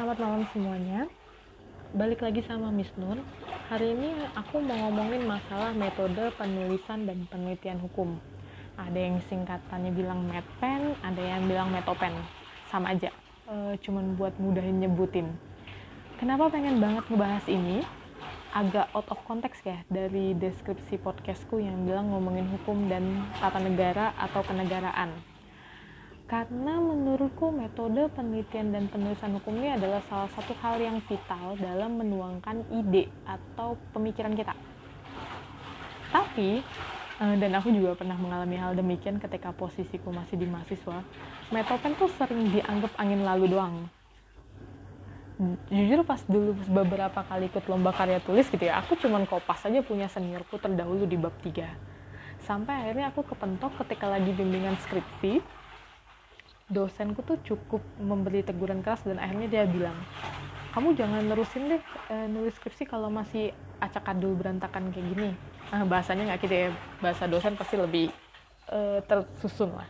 Selamat malam semuanya. Balik lagi sama Miss Nur. Hari ini aku mau ngomongin masalah metode penulisan dan penelitian hukum. Ada yang singkatannya bilang medpen, ada yang bilang metopen. Sama aja. E, cuman buat mudahin nyebutin. Kenapa pengen banget ngebahas ini? Agak out of context ya dari deskripsi podcastku yang bilang ngomongin hukum dan tata negara atau kenegaraan karena menurutku metode penelitian dan penulisan hukum ini adalah salah satu hal yang vital dalam menuangkan ide atau pemikiran kita. Tapi, eh, dan aku juga pernah mengalami hal demikian ketika posisiku masih di mahasiswa, metopen tuh sering dianggap angin lalu doang. Jujur pas dulu beberapa kali ikut lomba karya tulis gitu ya, aku cuman kopas aja punya seniorku terdahulu di bab 3. Sampai akhirnya aku kepentok ketika lagi bimbingan skripsi, dosenku tuh cukup memberi teguran keras dan akhirnya dia bilang kamu jangan nerusin deh e, nulis skripsi kalau masih acak adul berantakan kayak gini. Nah, bahasanya nggak gitu ya bahasa dosen pasti lebih e, tersusun lah.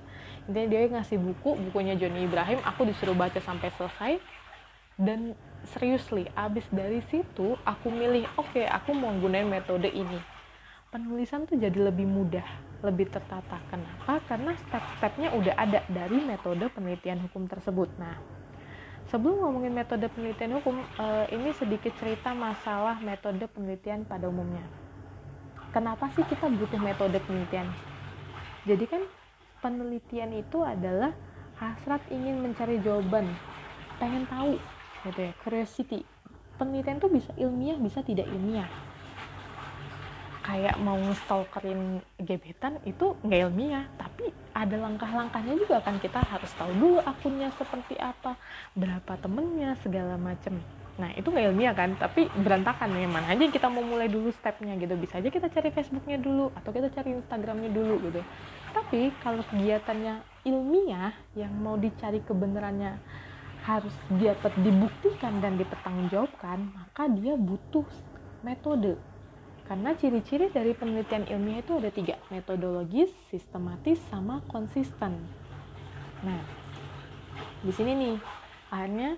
Intinya dia ngasih buku bukunya Joni Ibrahim aku disuruh baca sampai selesai. Dan seriously abis dari situ aku milih oke okay, aku mau gunain metode ini. Penulisan tuh jadi lebih mudah lebih tertata. Kenapa? Karena step-stepnya udah ada dari metode penelitian hukum tersebut. Nah, sebelum ngomongin metode penelitian hukum, eh, ini sedikit cerita masalah metode penelitian pada umumnya. Kenapa sih kita butuh metode penelitian? Jadi kan penelitian itu adalah hasrat ingin mencari jawaban, pengen tahu, gitu ya, curiosity. Penelitian itu bisa ilmiah, bisa tidak ilmiah kayak mau stalkerin gebetan itu nggak ilmiah. Tapi ada langkah-langkahnya juga kan kita harus tahu dulu akunnya seperti apa berapa temennya segala macem. Nah itu nggak ilmiah kan tapi berantakan ya. Mana aja kita mau mulai dulu stepnya gitu. Bisa aja kita cari Facebooknya dulu atau kita cari Instagramnya dulu gitu. Tapi kalau kegiatannya ilmiah yang mau dicari kebenarannya harus dapat dibuktikan dan dipertanggungjawabkan maka dia butuh metode karena ciri-ciri dari penelitian ilmiah itu ada tiga, metodologis, sistematis, sama konsisten. Nah, di sini nih, akhirnya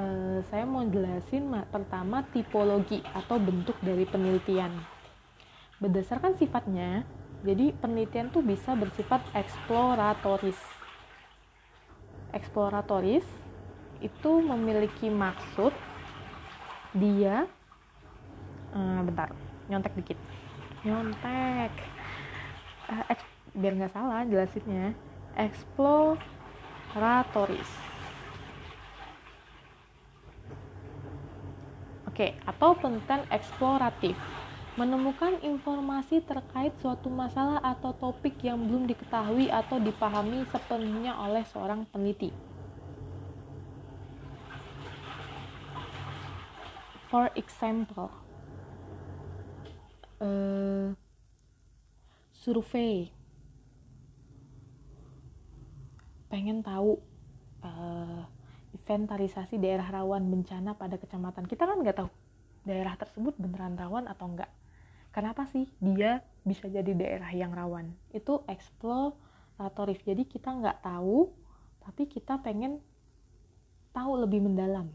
eh, saya mau jelasin pertama tipologi atau bentuk dari penelitian. Berdasarkan sifatnya, jadi penelitian tuh bisa bersifat eksploratoris. Eksploratoris itu memiliki maksud dia, uh, bentar, nyontek dikit. Nyontek. Uh, biar nggak salah jelasinnya. Eksploratoris. Oke atau penelitian eksploratif. Menemukan informasi terkait suatu masalah atau topik yang belum diketahui atau dipahami sepenuhnya oleh seorang peneliti. For example, uh, survei. Pengen tahu uh, inventarisasi daerah rawan bencana pada kecamatan. Kita kan nggak tahu daerah tersebut beneran rawan atau enggak kenapa sih dia bisa jadi daerah yang rawan? Itu eksploratorif jadi kita nggak tahu tapi kita pengen tahu lebih mendalam.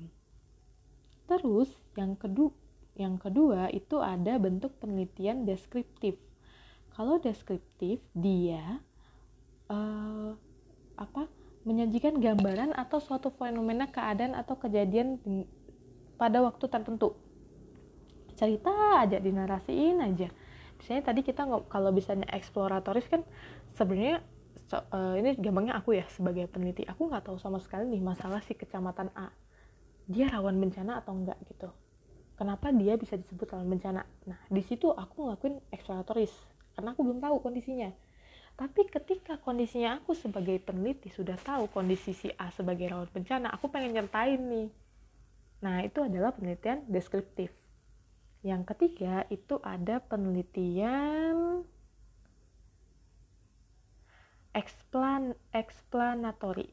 Terus yang kedua yang kedua itu ada bentuk penelitian deskriptif. Kalau deskriptif dia uh, apa menyajikan gambaran atau suatu fenomena keadaan atau kejadian pada waktu tertentu. Cerita aja dinarasiin aja. Misalnya tadi kita nggak kalau misalnya eksploratoris kan sebenarnya so, uh, ini gampangnya aku ya sebagai peneliti aku nggak tahu sama sekali nih masalah si kecamatan A dia rawan bencana atau enggak gitu kenapa dia bisa disebut rawan bencana? Nah di situ aku ngelakuin eksploratoris karena aku belum tahu kondisinya. Tapi ketika kondisinya aku sebagai peneliti sudah tahu kondisi si A sebagai rawan bencana aku pengen nyertain nih. Nah itu adalah penelitian deskriptif. Yang ketiga itu ada penelitian explan explanatory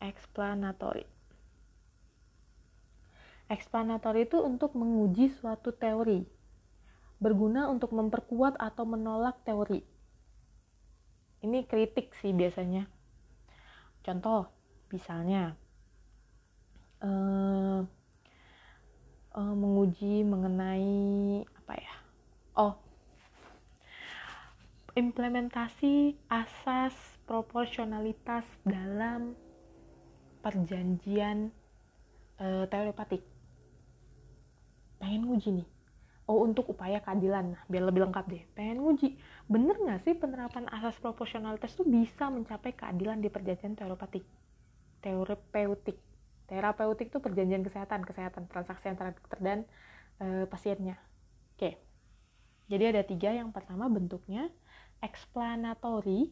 explanatory Eksplanatori itu untuk menguji suatu teori, berguna untuk memperkuat atau menolak teori. Ini kritik sih biasanya. Contoh, misalnya, uh, uh, menguji mengenai apa ya oh implementasi asas proporsionalitas dalam perjanjian uh, teorepatik pengen nguji nih. Oh untuk upaya keadilan. Nah biar lebih lengkap deh. Pengen nguji. Bener nggak sih penerapan asas proporsionalitas itu bisa mencapai keadilan di perjanjian teorepatik terapeutik. Terapeutik itu perjanjian kesehatan kesehatan transaksi antara dokter dan e, pasiennya. Oke. Jadi ada tiga. Yang pertama bentuknya explanatory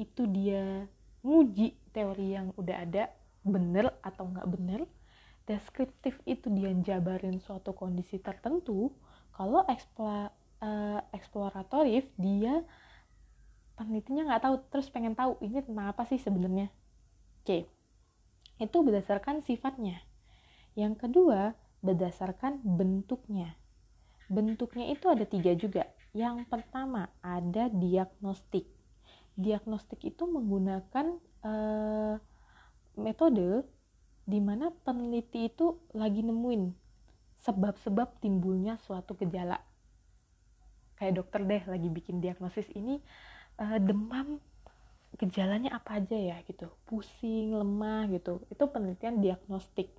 itu dia nguji teori yang udah ada bener atau nggak bener deskriptif itu dia jabarin suatu kondisi tertentu kalau uh, eksploratorif dia penelitinya nggak tahu terus pengen tahu ini tentang apa sih sebenarnya? Oke itu berdasarkan sifatnya. Yang kedua berdasarkan bentuknya. Bentuknya itu ada tiga juga. Yang pertama ada diagnostik. Diagnostik itu menggunakan uh, metode di mana peneliti itu lagi nemuin sebab-sebab timbulnya suatu gejala. Kayak dokter deh lagi bikin diagnosis ini uh, demam gejalanya apa aja ya gitu, pusing, lemah gitu. Itu penelitian diagnostik.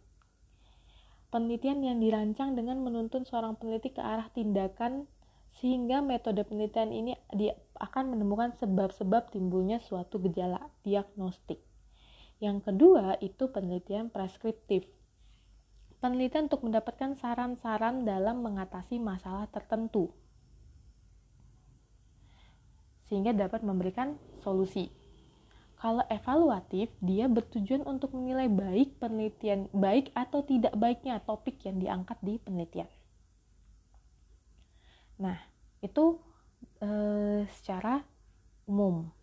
Penelitian yang dirancang dengan menuntun seorang peneliti ke arah tindakan sehingga metode penelitian ini dia akan menemukan sebab-sebab timbulnya suatu gejala diagnostik. Yang kedua itu penelitian preskriptif. Penelitian untuk mendapatkan saran-saran dalam mengatasi masalah tertentu. Sehingga dapat memberikan solusi. Kalau evaluatif, dia bertujuan untuk menilai baik penelitian baik atau tidak baiknya topik yang diangkat di penelitian. Nah, itu e, secara umum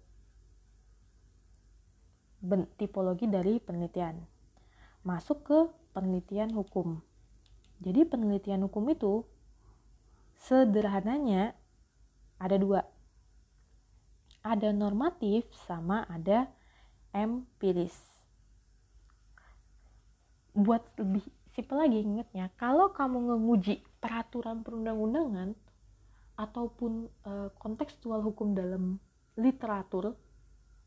tipologi dari penelitian. Masuk ke penelitian hukum. Jadi penelitian hukum itu sederhananya ada dua. Ada normatif sama ada empiris. Buat lebih simpel lagi ingetnya, kalau kamu nguji peraturan perundang-undangan ataupun e, kontekstual hukum dalam literatur,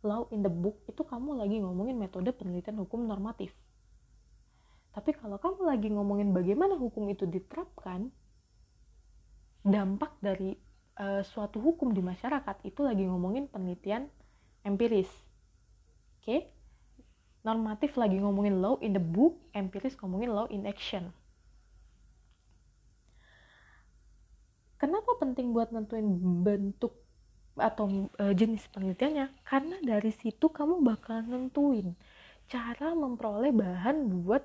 law in the book itu kamu lagi ngomongin metode penelitian hukum normatif. Tapi kalau kamu lagi ngomongin bagaimana hukum itu diterapkan, dampak dari uh, suatu hukum di masyarakat itu lagi ngomongin penelitian empiris. Oke? Okay? Normatif lagi ngomongin law in the book, empiris ngomongin law in action. Kenapa penting buat nentuin bentuk atau e, jenis penelitiannya karena dari situ kamu bakal nentuin cara memperoleh bahan buat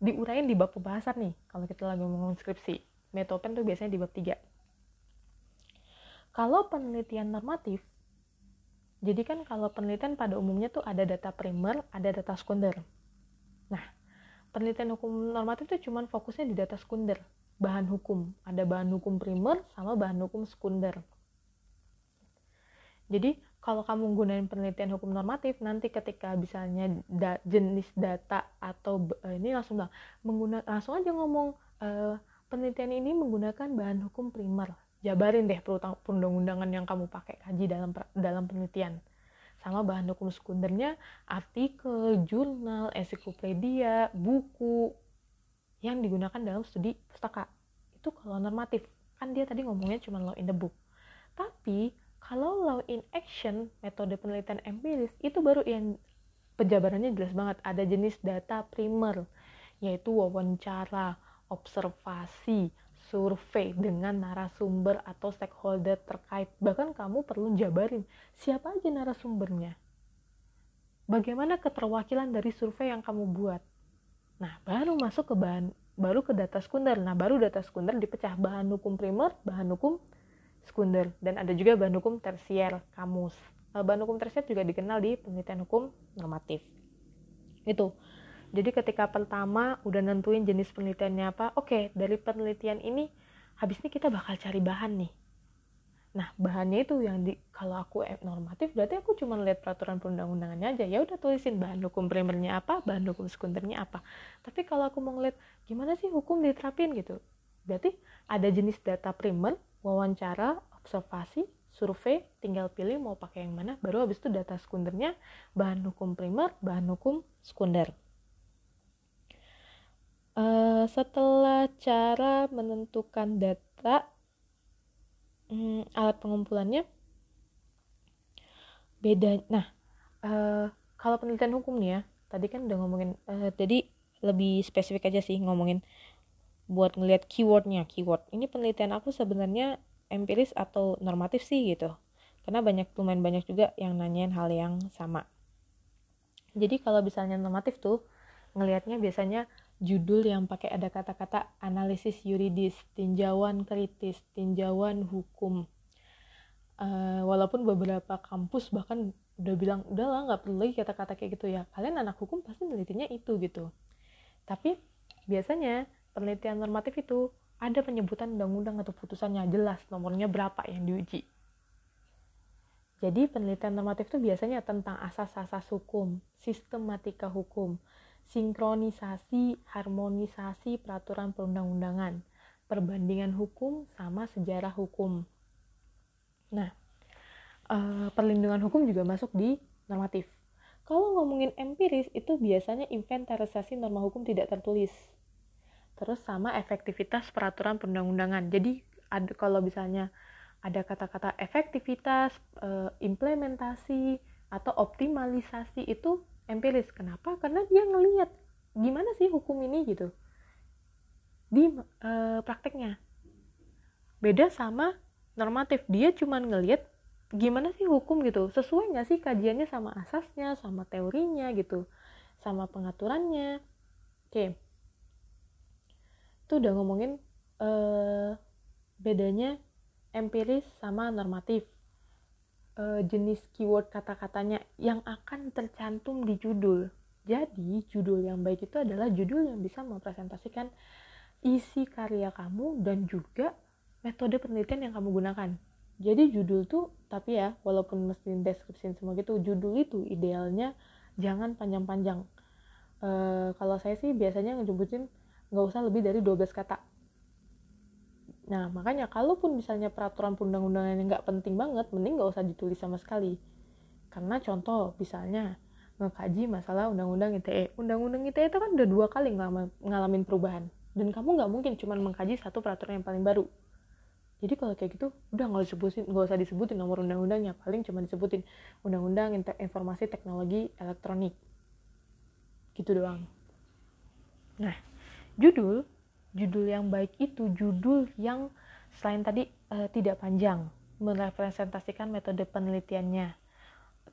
diurain di bab pembahasan nih. Kalau kita lagi ngomong skripsi metopen tuh biasanya di bab 3 kalau penelitian normatif jadi kan kalau penelitian pada umumnya tuh ada data primer ada data sekunder. Nah penelitian hukum normatif tuh cuman fokusnya di data sekunder. Bahan hukum ada bahan hukum primer sama bahan hukum sekunder jadi kalau kamu gunain penelitian hukum normatif, nanti ketika misalnya da, jenis data atau uh, ini langsung bilang mengguna langsung aja ngomong uh, penelitian ini menggunakan bahan hukum primer. Jabarin deh perundang-undangan yang kamu pakai kaji dalam dalam penelitian. Sama bahan hukum sekundernya, artikel, jurnal, ensiklopedia, buku yang digunakan dalam studi pustaka. Itu kalau normatif. Kan dia tadi ngomongnya cuma law in the book. Tapi kalau law in action, metode penelitian empiris, itu baru yang penjabarannya jelas banget. Ada jenis data primer, yaitu wawancara, observasi, survei dengan narasumber atau stakeholder terkait. Bahkan kamu perlu jabarin siapa aja narasumbernya. Bagaimana keterwakilan dari survei yang kamu buat. Nah, baru masuk ke bahan baru ke data sekunder. Nah, baru data sekunder dipecah bahan hukum primer, bahan hukum sekunder dan ada juga bahan hukum tersier kamus. Eh, bahan hukum tersier juga dikenal di penelitian hukum normatif. Itu. Jadi ketika pertama udah nentuin jenis penelitiannya apa oke dari penelitian ini habis ini kita bakal cari bahan nih. Nah bahannya itu yang di kalau aku normatif berarti aku cuma lihat peraturan perundang-undangannya aja. Ya udah tulisin bahan hukum primernya apa bahan hukum sekundernya apa. Tapi kalau aku mau ngeliat gimana sih hukum diterapin gitu berarti ada jenis data primer wawancara observasi survei tinggal pilih mau pakai yang mana baru habis itu data sekundernya bahan hukum primer bahan hukum sekunder. Uh, setelah cara menentukan data hmm, alat pengumpulannya beda. Nah uh, kalau penelitian hukum nih ya tadi kan udah ngomongin uh, jadi lebih spesifik aja sih ngomongin buat ngelihat keywordnya keyword ini penelitian aku sebenarnya empiris atau normatif sih gitu karena banyak lumayan banyak juga yang nanyain hal yang sama jadi kalau misalnya normatif tuh ngelihatnya biasanya judul yang pakai ada kata-kata analisis yuridis, tinjauan kritis, tinjauan hukum. Uh, walaupun beberapa kampus bahkan udah bilang udahlah nggak perlu lagi kata-kata kayak gitu ya. Kalian anak hukum pasti menelitinya itu gitu. Tapi biasanya penelitian normatif itu ada penyebutan undang-undang atau putusannya jelas nomornya berapa yang diuji. Jadi penelitian normatif itu biasanya tentang asas-asas hukum, sistematika hukum, sinkronisasi, harmonisasi peraturan perundang-undangan, perbandingan hukum sama sejarah hukum. Nah, uh, perlindungan hukum juga masuk di normatif. Kalau ngomongin empiris itu biasanya inventarisasi norma hukum tidak tertulis. Terus sama efektivitas peraturan perundang-undangan. Jadi ada kalau misalnya ada kata-kata efektivitas, uh, implementasi atau optimalisasi itu empiris. Kenapa? Karena dia ngelihat gimana sih hukum ini gitu. Di uh, prakteknya. Beda sama normatif. Dia cuma ngelihat gimana sih hukum gitu. Sesuai nggak sih kajiannya sama asasnya sama teorinya gitu. Sama pengaturannya. Oke itu udah ngomongin uh, bedanya empiris sama normatif uh, jenis keyword kata-katanya yang akan tercantum di judul. Jadi, judul yang baik itu adalah judul yang bisa mempresentasikan isi karya kamu dan juga metode penelitian yang kamu gunakan. Jadi judul tuh, tapi ya, walaupun mesti deskripsi semua gitu, judul itu idealnya jangan panjang-panjang. Uh, kalau saya sih biasanya ngejubutin nggak usah lebih dari 12 kata Nah, makanya kalaupun misalnya peraturan perundang-undangan yang nggak penting banget, mending nggak usah ditulis sama sekali. Karena contoh, misalnya ngekaji masalah undang-undang ITE. Undang-undang ITE itu kan udah dua kali ngalamin perubahan. Dan kamu nggak mungkin cuma mengkaji satu peraturan yang paling baru. Jadi kalau kayak gitu, udah nggak disebutin, nggak usah disebutin nomor undang-undangnya, paling cuma disebutin undang-undang informasi teknologi elektronik. Gitu doang. Nah, judul judul yang baik itu judul yang selain tadi uh, tidak panjang merepresentasikan metode penelitiannya.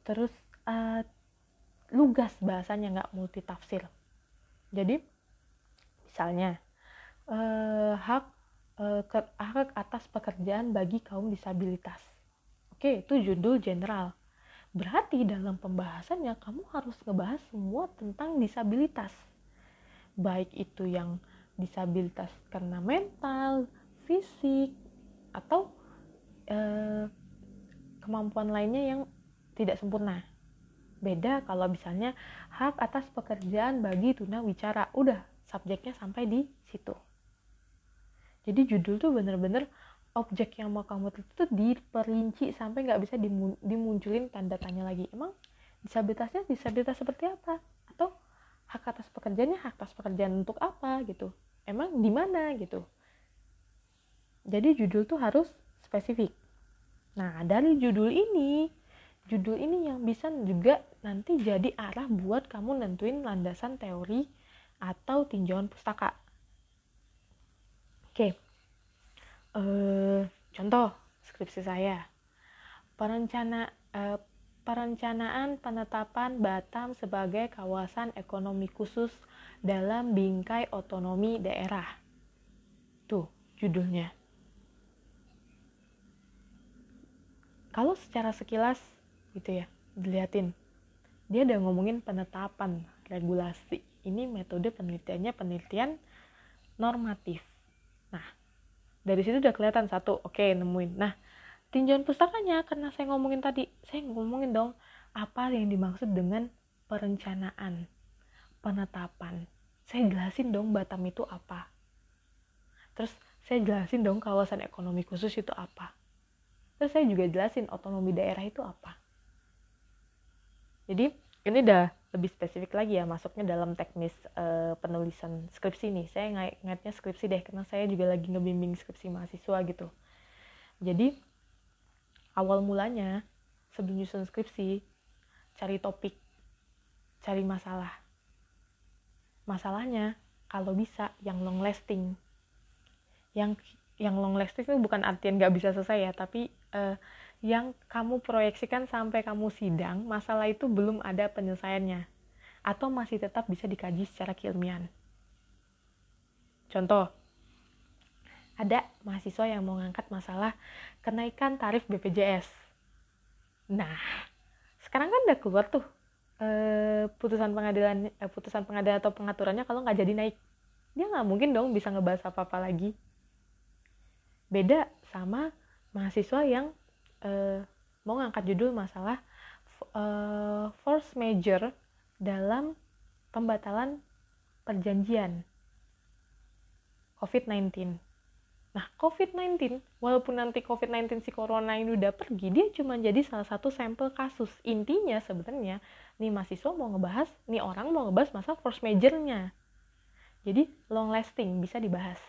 Terus uh, lugas bahasanya nggak multitafsir. Jadi misalnya uh, hak uh, ke, hak atas pekerjaan bagi kaum disabilitas. Oke itu judul general. Berarti dalam pembahasannya kamu harus ngebahas semua tentang disabilitas baik itu yang disabilitas karena mental, fisik, atau eh, kemampuan lainnya yang tidak sempurna. Beda kalau misalnya hak atas pekerjaan bagi tunawicara, udah subjeknya sampai di situ. Jadi judul tuh bener-bener objek yang mau kamu tulis tuh diperinci sampai nggak bisa dimunculin tanda tanya lagi. Emang disabilitasnya disabilitas seperti apa? Atau hak atas pekerjaannya hak atas pekerjaan untuk apa gitu. Emang di mana gitu. Jadi judul tuh harus spesifik. Nah dari judul ini judul ini yang bisa juga nanti jadi arah buat kamu nentuin landasan teori atau tinjauan pustaka. Oke. Uh, contoh skripsi saya. Perencana uh, perencanaan penetapan Batam sebagai kawasan ekonomi khusus dalam bingkai otonomi daerah. Tuh judulnya. Kalau secara sekilas gitu ya, dilihatin. Dia udah ngomongin penetapan regulasi. Ini metode penelitiannya penelitian normatif. Nah, dari situ udah kelihatan satu, oke okay, nemuin. Nah, tinjauan pustakanya karena saya ngomongin tadi. Saya ngomongin dong apa yang dimaksud dengan perencanaan penetapan? Saya jelasin dong Batam itu apa. Terus saya jelasin dong kawasan ekonomi khusus itu apa. Terus saya juga jelasin otonomi daerah itu apa. Jadi ini udah lebih spesifik lagi ya masuknya dalam teknis uh, penulisan skripsi nih. Saya ingatnya skripsi deh karena saya juga lagi ngebimbing skripsi mahasiswa gitu. Jadi awal mulanya sebelum nyusun skripsi cari topik cari masalah masalahnya kalau bisa yang long lasting yang yang long lasting itu bukan artian nggak bisa selesai ya tapi uh, yang kamu proyeksikan sampai kamu sidang, masalah itu belum ada penyelesaiannya, atau masih tetap bisa dikaji secara keilmian. Contoh, ada mahasiswa yang mau ngangkat masalah kenaikan tarif BPJS. Nah, sekarang kan udah keluar tuh eh, putusan pengadilan, eh, putusan pengadilan atau pengaturannya kalau nggak jadi naik, dia nggak mungkin dong bisa ngebahas apa-apa lagi. Beda sama mahasiswa yang uh, mau ngangkat judul masalah uh, force major dalam pembatalan perjanjian COVID-19. Nah, COVID-19, walaupun nanti COVID-19 si corona ini udah pergi, dia cuma jadi salah satu sampel kasus. Intinya sebenarnya, nih mahasiswa mau ngebahas, nih orang mau ngebahas masalah force majornya. Jadi, long lasting, bisa dibahas.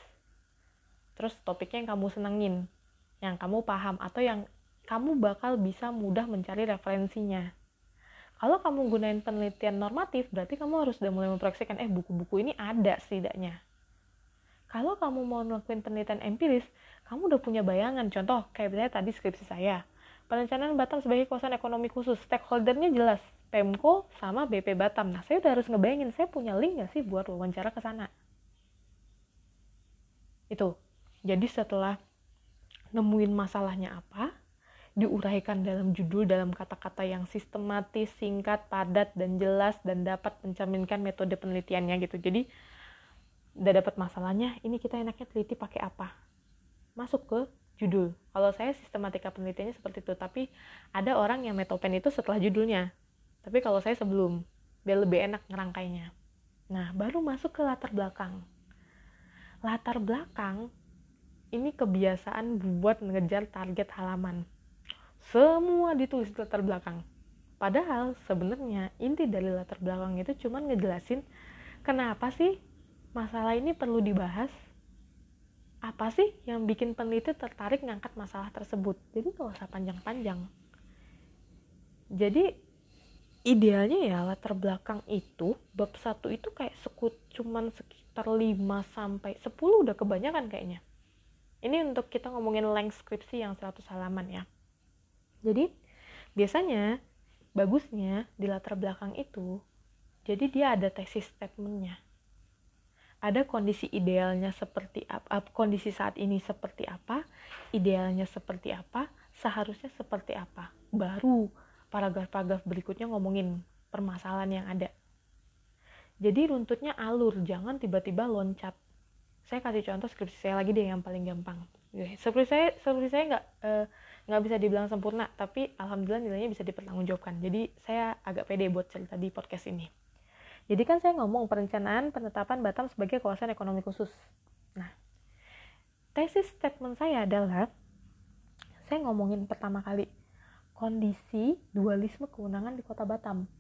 Terus topiknya yang kamu senengin, yang kamu paham, atau yang kamu bakal bisa mudah mencari referensinya. Kalau kamu gunain penelitian normatif, berarti kamu harus udah mulai memproyeksikan, eh buku-buku ini ada setidaknya. Kalau kamu mau melakukan penelitian empiris, kamu udah punya bayangan. Contoh, kayak misalnya tadi skripsi saya. Perencanaan Batam sebagai kawasan ekonomi khusus. Stakeholdernya jelas, Pemko sama BP Batam. Nah, saya udah harus ngebayangin, saya punya link gak sih buat wawancara ke sana? Itu. Jadi setelah nemuin masalahnya apa, diuraikan dalam judul dalam kata-kata yang sistematis, singkat, padat, dan jelas dan dapat mencerminkan metode penelitiannya gitu. Jadi udah dapat masalahnya, ini kita enaknya teliti pakai apa? Masuk ke judul. Kalau saya sistematika penelitiannya seperti itu, tapi ada orang yang metopen itu setelah judulnya. Tapi kalau saya sebelum, biar lebih enak ngerangkainya. Nah, baru masuk ke latar belakang. Latar belakang ini kebiasaan buat mengejar target halaman semua ditulis di latar belakang padahal sebenarnya inti dari latar belakang itu cuma ngejelasin kenapa sih masalah ini perlu dibahas. Apa sih yang bikin peneliti tertarik ngangkat masalah tersebut? Jadi nggak usah panjang-panjang. Jadi idealnya ya latar belakang itu bab satu itu kayak sekut cuman sekitar 5 sampai 10 udah kebanyakan kayaknya. Ini untuk kita ngomongin length skripsi yang 100 halaman ya. Jadi biasanya bagusnya di latar belakang itu jadi dia ada tesis statementnya ada kondisi idealnya seperti apa kondisi saat ini seperti apa idealnya seperti apa seharusnya seperti apa. Baru paragraf-paragraf berikutnya ngomongin permasalahan yang ada. Jadi runtutnya alur jangan tiba-tiba loncat. Saya kasih contoh skripsi saya lagi deh yang paling gampang. Skripsi saya skripsi saya nggak uh, nggak bisa dibilang sempurna tapi alhamdulillah nilainya bisa dipertanggungjawabkan. Jadi saya agak pede buat cerita di podcast ini jadi kan saya ngomong perencanaan penetapan Batam sebagai kawasan ekonomi khusus nah tesis statement saya adalah saya ngomongin pertama kali kondisi dualisme kewenangan di kota Batam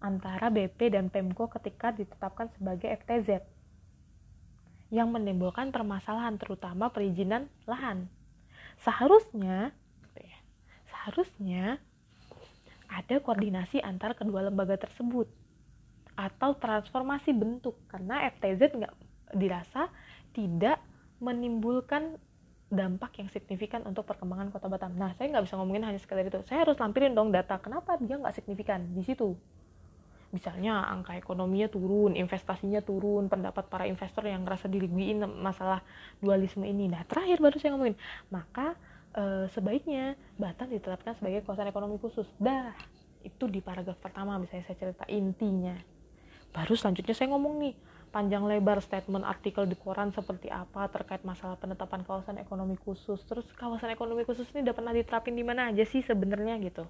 antara BP dan Pemko ketika ditetapkan sebagai FTZ yang menimbulkan permasalahan terutama perizinan lahan. Seharusnya harusnya ada koordinasi antar kedua lembaga tersebut atau transformasi bentuk karena FTZ nggak dirasa tidak menimbulkan dampak yang signifikan untuk perkembangan kota Batam. Nah, saya nggak bisa ngomongin hanya sekedar itu. Saya harus lampirin dong data kenapa dia nggak signifikan di situ. Misalnya angka ekonominya turun, investasinya turun, pendapat para investor yang ngerasa dirugiin masalah dualisme ini. Nah, terakhir baru saya ngomongin, maka e, sebaiknya Batam ditetapkan sebagai kawasan ekonomi khusus. Dah, itu di paragraf pertama misalnya saya cerita intinya. Baru selanjutnya saya ngomong nih panjang lebar statement artikel di koran seperti apa terkait masalah penetapan kawasan ekonomi khusus. Terus kawasan ekonomi khusus ini udah pernah diterapin di mana aja sih sebenarnya gitu?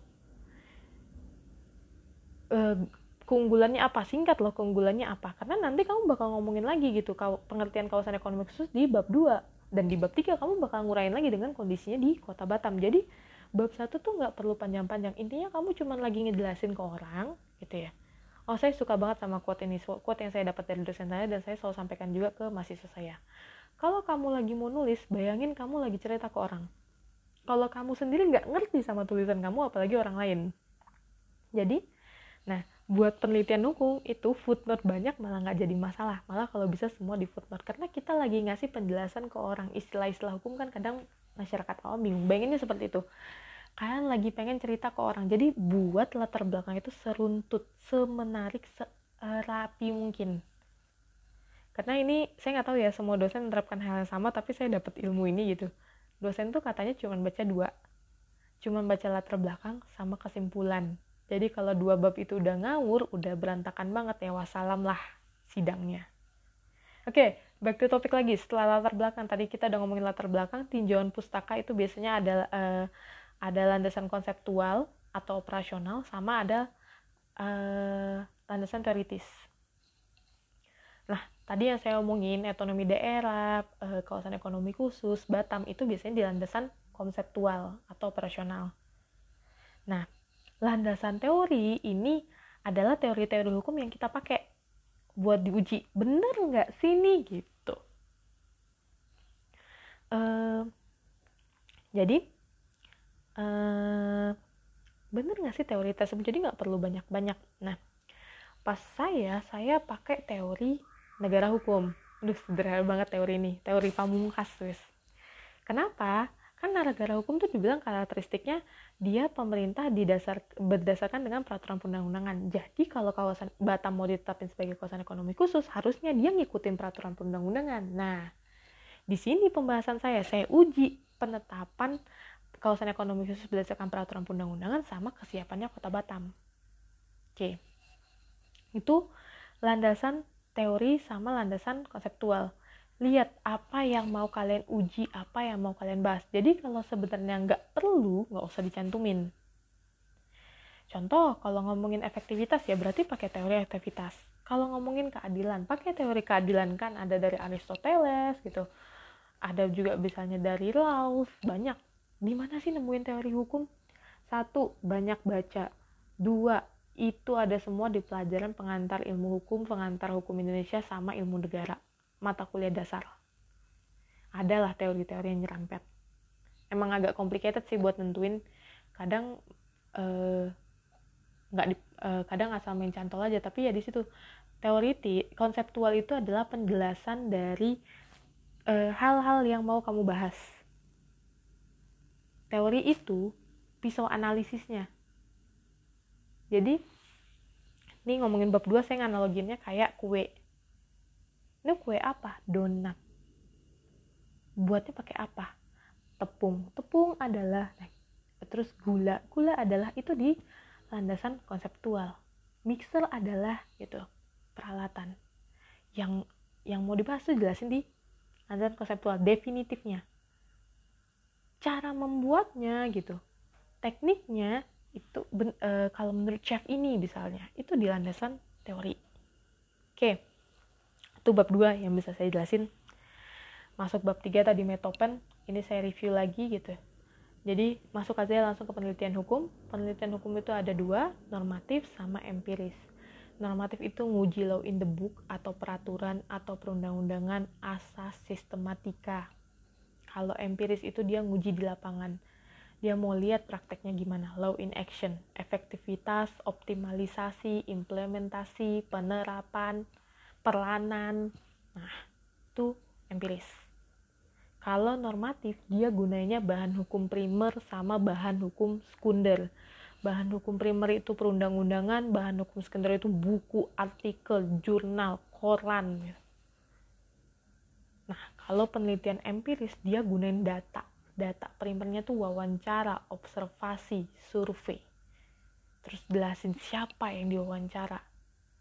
Uh, keunggulannya apa? Singkat loh keunggulannya apa? Karena nanti kamu bakal ngomongin lagi gitu pengertian kawasan ekonomi khusus di bab 2 dan di bab 3 kamu bakal ngurain lagi dengan kondisinya di kota Batam. Jadi bab satu tuh nggak perlu panjang-panjang. Intinya kamu cuma lagi ngejelasin ke orang gitu ya oh saya suka banget sama quote ini quote yang saya dapat dari dosen saya dan saya selalu sampaikan juga ke mahasiswa saya. Kalau kamu lagi mau nulis bayangin kamu lagi cerita ke orang. Kalau kamu sendiri nggak ngerti sama tulisan kamu apalagi orang lain. Jadi nah buat penelitian hukum itu footnote banyak malah nggak jadi masalah. Malah kalau bisa semua di footnote. Karena kita lagi ngasih penjelasan ke orang. Istilah-istilah hukum kan kadang masyarakat awam bingung. Bayanginnya seperti itu kalian lagi pengen cerita ke orang. Jadi buat latar belakang itu seruntut semenarik serapi mungkin. Karena ini saya nggak tahu ya semua dosen menerapkan hal yang sama tapi saya dapat ilmu ini gitu. Dosen tuh katanya cuma baca dua. Cuma baca latar belakang sama kesimpulan. Jadi kalau dua bab itu udah ngawur udah berantakan banget ya wassalam lah sidangnya. Oke okay, back to topik lagi. Setelah latar belakang tadi kita udah ngomongin latar belakang tinjauan pustaka itu biasanya ada uh, ada landasan konseptual atau operasional sama ada uh, landasan teoritis. Nah, tadi yang saya omongin otonomi daerah, uh, kawasan ekonomi khusus, Batam itu biasanya di landasan konseptual atau operasional. Nah, landasan teori ini adalah teori-teori hukum yang kita pakai buat diuji. Bener nggak sih nih gitu? Uh, jadi uh, bener nggak sih teori tersebut jadi nggak perlu banyak-banyak. Nah pas saya saya pakai teori negara hukum. Aduh, sederhana banget teori ini. Teori pamungkas wis. Kenapa? Kan negara hukum tuh dibilang karakteristiknya dia pemerintah didasar berdasarkan dengan peraturan perundang-undangan. Jadi kalau kawasan Batam mau ditetapkan sebagai kawasan ekonomi khusus, harusnya dia ngikutin peraturan perundang-undangan. Nah, di sini pembahasan saya, saya uji penetapan kawasan ekonomi khusus berdasarkan peraturan perundang-undangan sama kesiapannya kota Batam. Oke. Itu landasan teori sama landasan konseptual. Lihat apa yang mau kalian uji, apa yang mau kalian bahas. Jadi kalau sebenarnya nggak perlu, nggak usah dicantumin. Contoh, kalau ngomongin efektivitas ya berarti pakai teori efektivitas. Kalau ngomongin keadilan, pakai teori keadilan kan ada dari Aristoteles gitu. Ada juga misalnya dari Rawls, banyak di mana sih nemuin teori hukum? Satu banyak baca. Dua itu ada semua di pelajaran pengantar ilmu hukum pengantar hukum Indonesia sama ilmu negara mata kuliah dasar. Adalah teori-teori yang nyerempet. Emang agak complicated sih buat nentuin. Kadang eh, nggak uh, uh, kadang asal main cantol aja tapi ya di situ. Teoriti konseptual itu adalah penjelasan dari eh, hal-hal uh, yang mau kamu bahas teori itu pisau analisisnya. Jadi, ini ngomongin bab 2 saya analoginnya kayak kue. Ini kue apa? Donat. Buatnya pakai apa? Tepung. Tepung adalah terus gula. Gula adalah itu di landasan konseptual. Mixer adalah gitu peralatan. Yang yang mau dibahas itu jelasin di landasan konseptual definitifnya cara membuatnya gitu. Tekniknya itu ben, e, kalau menurut chef ini misalnya itu di landasan teori. Oke itu bab 2 yang bisa saya jelasin. Masuk bab 3 tadi metopen ini saya review lagi gitu. Jadi masuk aja langsung ke penelitian hukum. Penelitian hukum itu ada dua normatif sama empiris. Normatif itu nguji law in the book atau peraturan atau perundang-undangan asas sistematika kalau empiris itu dia nguji di lapangan. Dia mau lihat prakteknya gimana. Law in action. Efektivitas optimalisasi implementasi penerapan perlanan. Nah itu empiris. Kalau normatif dia gunanya bahan hukum primer sama bahan hukum sekunder. Bahan hukum primer itu perundang-undangan bahan hukum sekunder itu buku artikel jurnal koran. Nah, kalau penelitian empiris dia gunain data. Data primernya tuh wawancara, observasi, survei. Terus jelasin siapa yang diwawancara.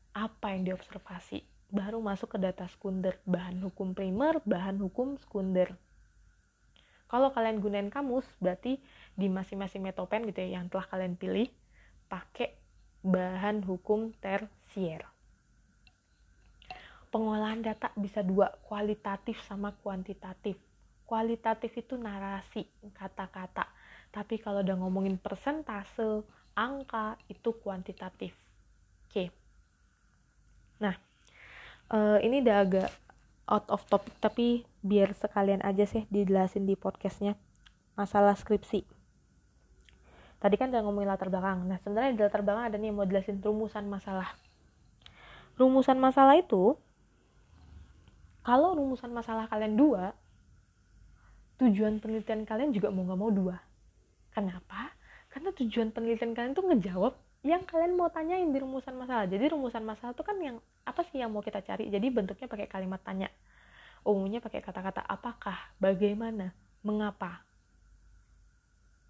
apa yang diobservasi baru masuk ke data sekunder bahan hukum primer bahan hukum sekunder kalau kalian gunain kamus berarti di masing-masing metopen gitu ya yang telah kalian pilih pakai bahan hukum tersier pengolahan data bisa dua kualitatif sama kuantitatif. Kualitatif itu narasi kata-kata. Tapi kalau udah ngomongin persentase angka itu kuantitatif. Oke. Nah uh, ini udah agak out of topic tapi biar sekalian aja sih dijelasin di podcastnya. Masalah skripsi. Tadi kan udah ngomongin latar belakang. Nah sebenarnya di latar belakang ada nih mau jelasin rumusan masalah. Rumusan masalah itu kalau rumusan masalah kalian dua tujuan penelitian kalian juga mau nggak mau dua kenapa karena tujuan penelitian kalian tuh ngejawab yang kalian mau tanyain di rumusan masalah. Jadi rumusan masalah itu kan yang apa sih yang mau kita cari? Jadi bentuknya pakai kalimat tanya. Umumnya pakai kata-kata apakah, bagaimana, mengapa.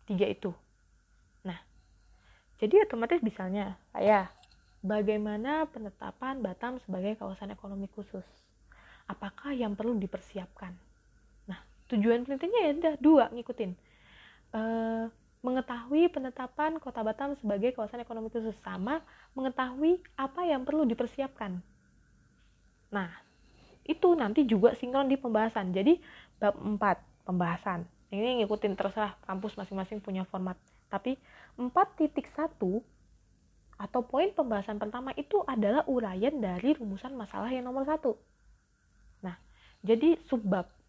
Tiga itu. Nah, jadi otomatis misalnya kayak bagaimana penetapan Batam sebagai kawasan ekonomi khusus? Apakah yang perlu dipersiapkan? Nah, tujuan penelitiannya ya udah dua ngikutin. Uh, mengetahui penetapan Kota Batam sebagai kawasan ekonomi khusus sama mengetahui apa yang perlu dipersiapkan. Nah, itu nanti juga sinkron di pembahasan. Jadi bab 4 pembahasan. Ini ngikutin terserah kampus masing-masing punya format. Tapi 4.1 atau poin pembahasan pertama itu adalah uraian dari rumusan masalah yang nomor satu. Jadi subbab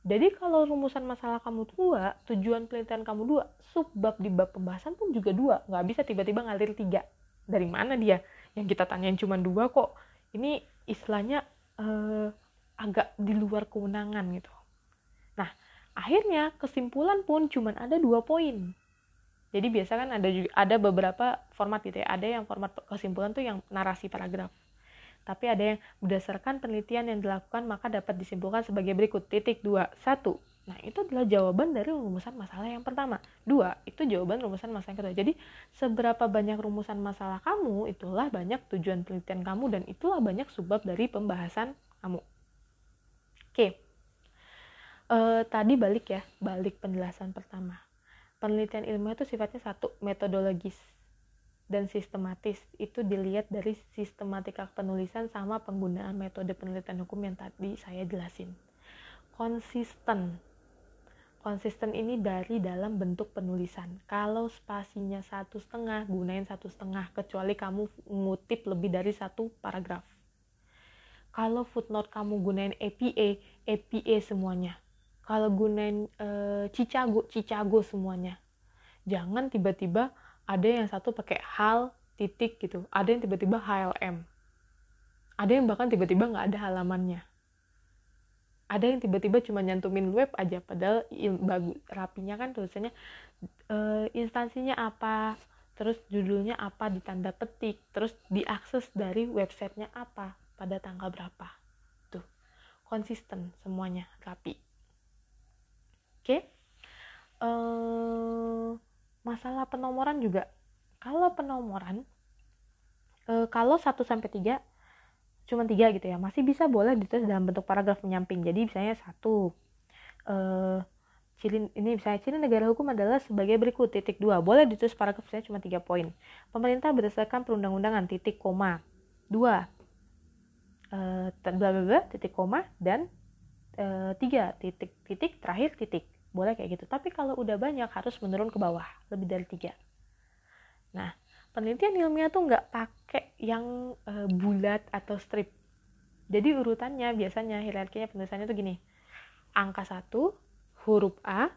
jadi kalau rumusan masalah kamu dua, tujuan penelitian kamu dua, subbab di bab pembahasan pun juga dua. Nggak bisa tiba-tiba ngalir tiga. Dari mana dia? Yang kita tanyain cuma dua kok. Ini istilahnya uh, agak di luar kewenangan gitu. Nah, akhirnya kesimpulan pun cuma ada dua poin. Jadi biasa kan ada juga ada beberapa format gitu ya. Ada yang format kesimpulan tuh yang narasi paragraf tapi ada yang berdasarkan penelitian yang dilakukan maka dapat disimpulkan sebagai berikut. Titik dua satu Nah, itu adalah jawaban dari rumusan masalah yang pertama. Dua, itu jawaban rumusan masalah yang kedua. Jadi, seberapa banyak rumusan masalah kamu, itulah banyak tujuan penelitian kamu, dan itulah banyak sebab dari pembahasan kamu. Oke, e, tadi balik ya, balik penjelasan pertama. Penelitian ilmiah itu sifatnya satu, metodologis dan sistematis itu dilihat dari sistematika penulisan sama penggunaan metode penelitian hukum yang tadi saya jelasin. Konsisten. Konsisten ini dari dalam bentuk penulisan. Kalau spasinya satu setengah gunain satu setengah kecuali kamu ngutip lebih dari satu paragraf. Kalau footnote kamu gunain APA APA semuanya. Kalau gunain e, Cicago Cicago semuanya. Jangan tiba-tiba ada yang satu pakai hal titik gitu. Ada yang tiba-tiba HLM ada yang bahkan tiba-tiba nggak ada halamannya. Ada yang tiba-tiba cuma nyantumin web aja padahal bagus rapinya kan tulisannya e, instansinya apa terus judulnya apa ditanda petik terus diakses dari websitenya apa pada tanggal berapa. Tuh konsisten semuanya rapi. Oke? Okay? uh, eh, masalah penomoran juga. Kalau penomoran e, kalau 1 sampai 3 cuma 3 gitu ya masih bisa boleh ditulis dalam bentuk paragraf menyamping jadi misalnya satu e, ciri ini misalnya ciri negara hukum adalah sebagai berikut titik dua boleh ditulis paragrafnya cuma tiga poin. Pemerintah berdasarkan perundang-undangan titik koma dua e, bla bla bla titik koma dan e, titik titik terakhir titik boleh kayak gitu. Tapi kalau udah banyak harus menurun ke bawah. Lebih dari tiga. Nah penelitian ilmiah tuh nggak pakai yang uh, bulat atau strip. Jadi urutannya biasanya hierarkinya penulisannya tuh gini. Angka satu huruf A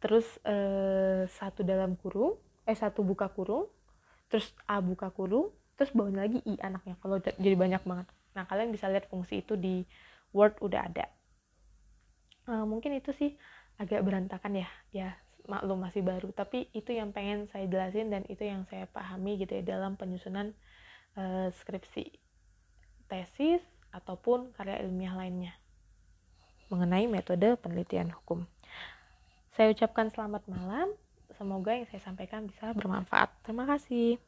terus uh, satu dalam kurung eh satu buka kurung terus A buka kurung terus bawahnya lagi I anaknya kalau jadi banyak banget. Nah kalian bisa lihat fungsi itu di Word udah ada. Uh, mungkin itu sih agak berantakan ya ya maklum masih baru. Tapi itu yang pengen saya jelasin dan itu yang saya pahami gitu ya dalam penyusunan uh, skripsi tesis ataupun karya ilmiah lainnya. Mengenai metode penelitian hukum. Saya ucapkan selamat malam. Semoga yang saya sampaikan bisa bermanfaat. Terima kasih